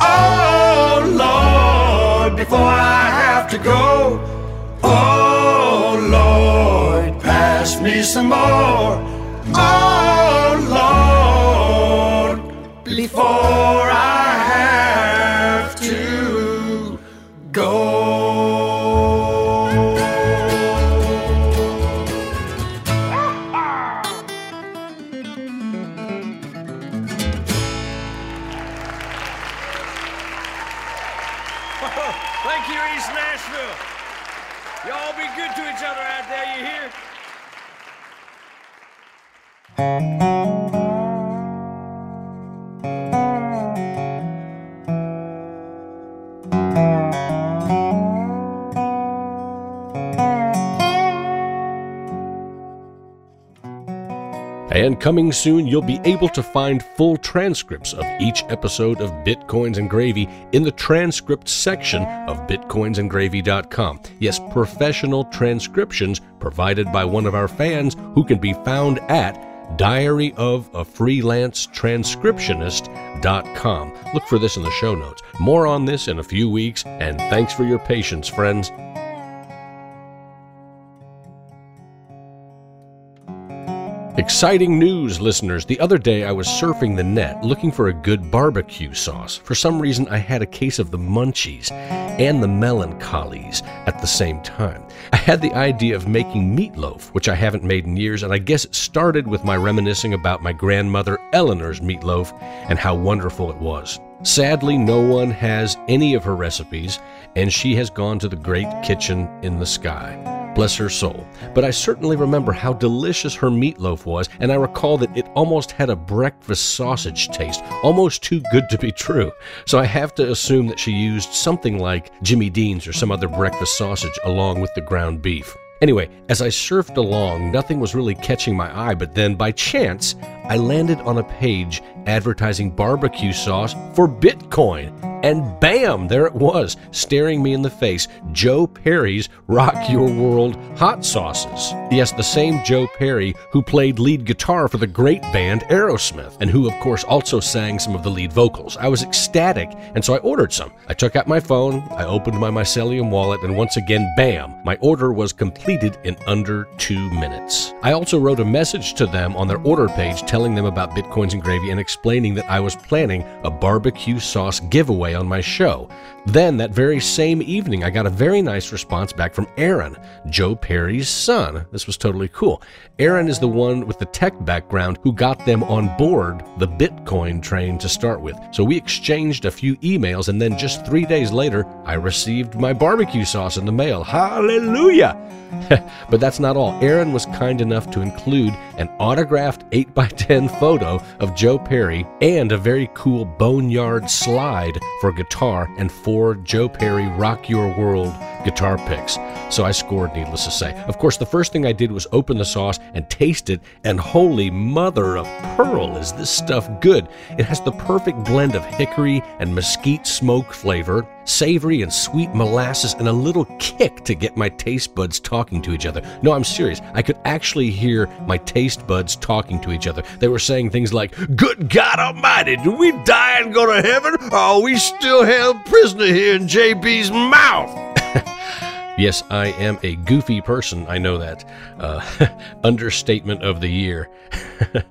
Oh Lord, before I have to go. Oh Lord, pass me some more. Oh Lord, before I coming soon, you'll be able to find full transcripts of each episode of Bitcoins and Gravy in the transcript section of bitcoinsandgravy.com. Yes, professional transcriptions provided by one of our fans who can be found at diaryofafreelancetranscriptionist.com. Look for this in the show notes. More on this in a few weeks, and thanks for your patience, friends. Exciting news, listeners. The other day I was surfing the net looking for a good barbecue sauce. For some reason, I had a case of the munchies and the melancholies at the same time. I had the idea of making meatloaf, which I haven't made in years, and I guess it started with my reminiscing about my grandmother Eleanor's meatloaf and how wonderful it was. Sadly, no one has any of her recipes, and she has gone to the great kitchen in the sky. Bless her soul. But I certainly remember how delicious her meatloaf was, and I recall that it almost had a breakfast sausage taste, almost too good to be true. So I have to assume that she used something like Jimmy Dean's or some other breakfast sausage along with the ground beef. Anyway, as I surfed along, nothing was really catching my eye, but then by chance, I landed on a page advertising barbecue sauce for Bitcoin. And bam, there it was, staring me in the face Joe Perry's Rock Your World hot sauces. Yes, the same Joe Perry who played lead guitar for the great band Aerosmith, and who, of course, also sang some of the lead vocals. I was ecstatic, and so I ordered some. I took out my phone, I opened my mycelium wallet, and once again, bam, my order was completed in under two minutes. I also wrote a message to them on their order page telling them about Bitcoins and Gravy and explaining that I was planning a barbecue sauce giveaway on my show. Then, that very same evening, I got a very nice response back from Aaron, Joe Perry's son. This was totally cool. Aaron is the one with the tech background who got them on board the Bitcoin train to start with. So we exchanged a few emails, and then just three days later, I received my barbecue sauce in the mail. Hallelujah! but that's not all. Aaron was kind enough to include an autographed 8x10 photo of Joe Perry and a very cool boneyard slide for guitar and four Joe Perry Rock Your World guitar picks. So I scored, needless to say. Of course, the first thing I did was open the sauce and taste it, and holy mother of pearl, is this stuff good! It has the perfect blend of hickory and mesquite smoke flavor, savory and sweet molasses, and a little kick to get my taste buds talking to each other. No, I'm serious. I could actually hear my taste buds talking to each other. They were saying things like, Good God Almighty, do we die and go to heaven? Or are we still held prisoner here in JB's mouth? Yes, I am a goofy person. I know that. Uh, understatement of the year.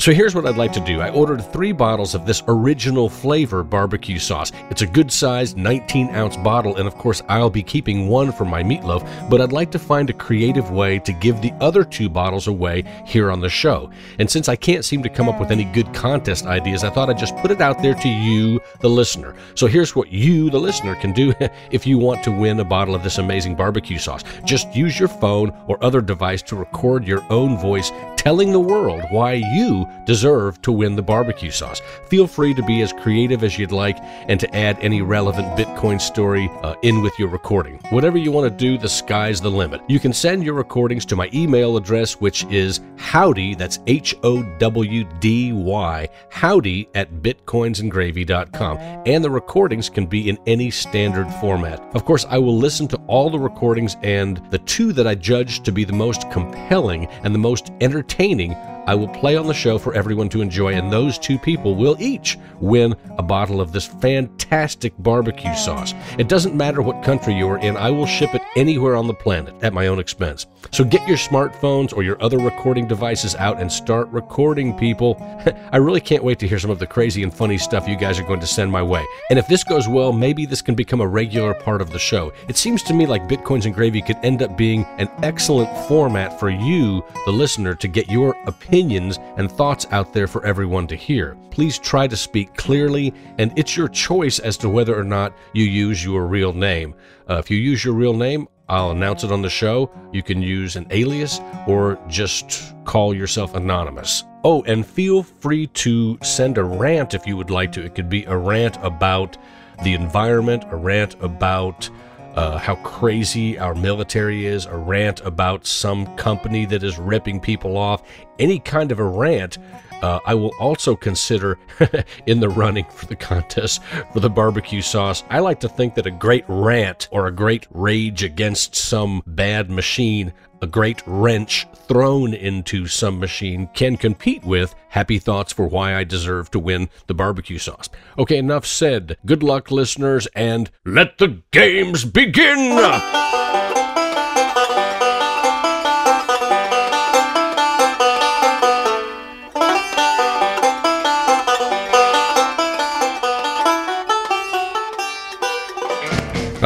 So here's what I'd like to do. I ordered three bottles of this original flavor barbecue sauce. It's a good sized 19 ounce bottle, and of course, I'll be keeping one for my meatloaf, but I'd like to find a creative way to give the other two bottles away here on the show. And since I can't seem to come up with any good contest ideas, I thought I'd just put it out there to you, the listener. So here's what you, the listener, can do if you want to win a bottle of this amazing barbecue sauce. Just use your phone or other device to record your own voice telling the world why you deserve to win the barbecue sauce. Feel free to be as creative as you'd like and to add any relevant Bitcoin story uh, in with your recording. Whatever you want to do, the sky's the limit. You can send your recordings to my email address, which is howdy, that's H O W D Y, howdy at bitcoinsandgravy.com. And the recordings can be in any standard format. Of course, I will listen to all the recordings, and the two that I judge to be the most compelling and the most entertaining I will play on the show for everyone to enjoy, and those two people will each win a bottle of this fantastic barbecue sauce. It doesn't matter what country you are in, I will ship it anywhere on the planet at my own expense. So get your smartphones or your other recording devices out and start recording, people. I really can't wait to hear some of the crazy and funny stuff you guys are going to send my way. And if this goes well, maybe this can become a regular part of the show. It seems to me like Bitcoins and Gravy could end up being an excellent format for you, the listener, to get your opinion opinions and thoughts out there for everyone to hear. Please try to speak clearly, and it's your choice as to whether or not you use your real name. Uh, if you use your real name, I'll announce it on the show. You can use an alias or just call yourself anonymous. Oh, and feel free to send a rant if you would like to. It could be a rant about the environment, a rant about uh, how crazy our military is, a rant about some company that is ripping people off, any kind of a rant, uh, I will also consider in the running for the contest for the barbecue sauce. I like to think that a great rant or a great rage against some bad machine, a great wrench thrown into some machine can compete with happy thoughts for why I deserve to win the barbecue sauce. Okay, enough said. Good luck, listeners, and let the games begin!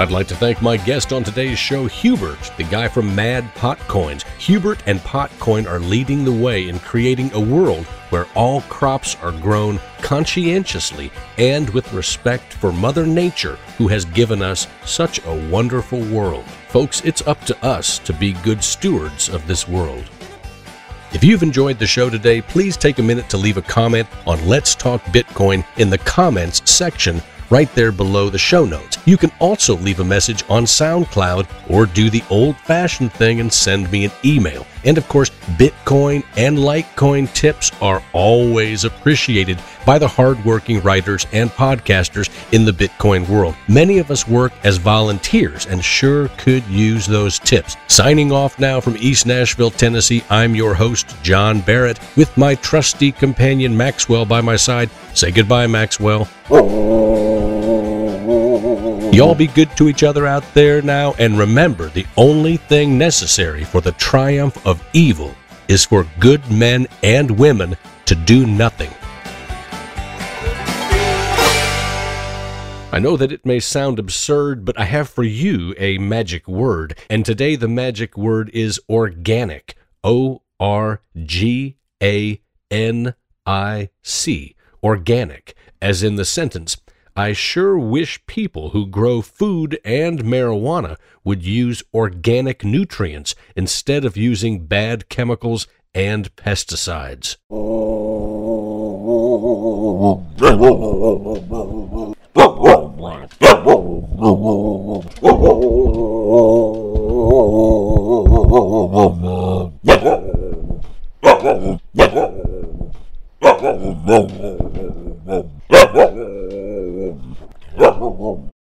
I'd like to thank my guest on today's show, Hubert, the guy from Mad Potcoins. Hubert and Potcoin are leading the way in creating a world where all crops are grown conscientiously and with respect for Mother Nature, who has given us such a wonderful world. Folks, it's up to us to be good stewards of this world. If you've enjoyed the show today, please take a minute to leave a comment on Let's Talk Bitcoin in the comments section right there below the show notes. You can also leave a message on SoundCloud or do the old fashioned thing and send me an email. And of course, Bitcoin and Litecoin tips are always appreciated by the hardworking writers and podcasters in the Bitcoin world. Many of us work as volunteers and sure could use those tips. Signing off now from East Nashville, Tennessee, I'm your host, John Barrett, with my trusty companion Maxwell by my side. Say goodbye, Maxwell. Y'all be good to each other out there now, and remember the only thing necessary for the triumph of evil is for good men and women to do nothing. I know that it may sound absurd, but I have for you a magic word, and today the magic word is organic. O R G A N I C. Organic, as in the sentence, I sure wish people who grow food and marijuana would use organic nutrients instead of using bad chemicals and pesticides. Oh, oh, oh, oh.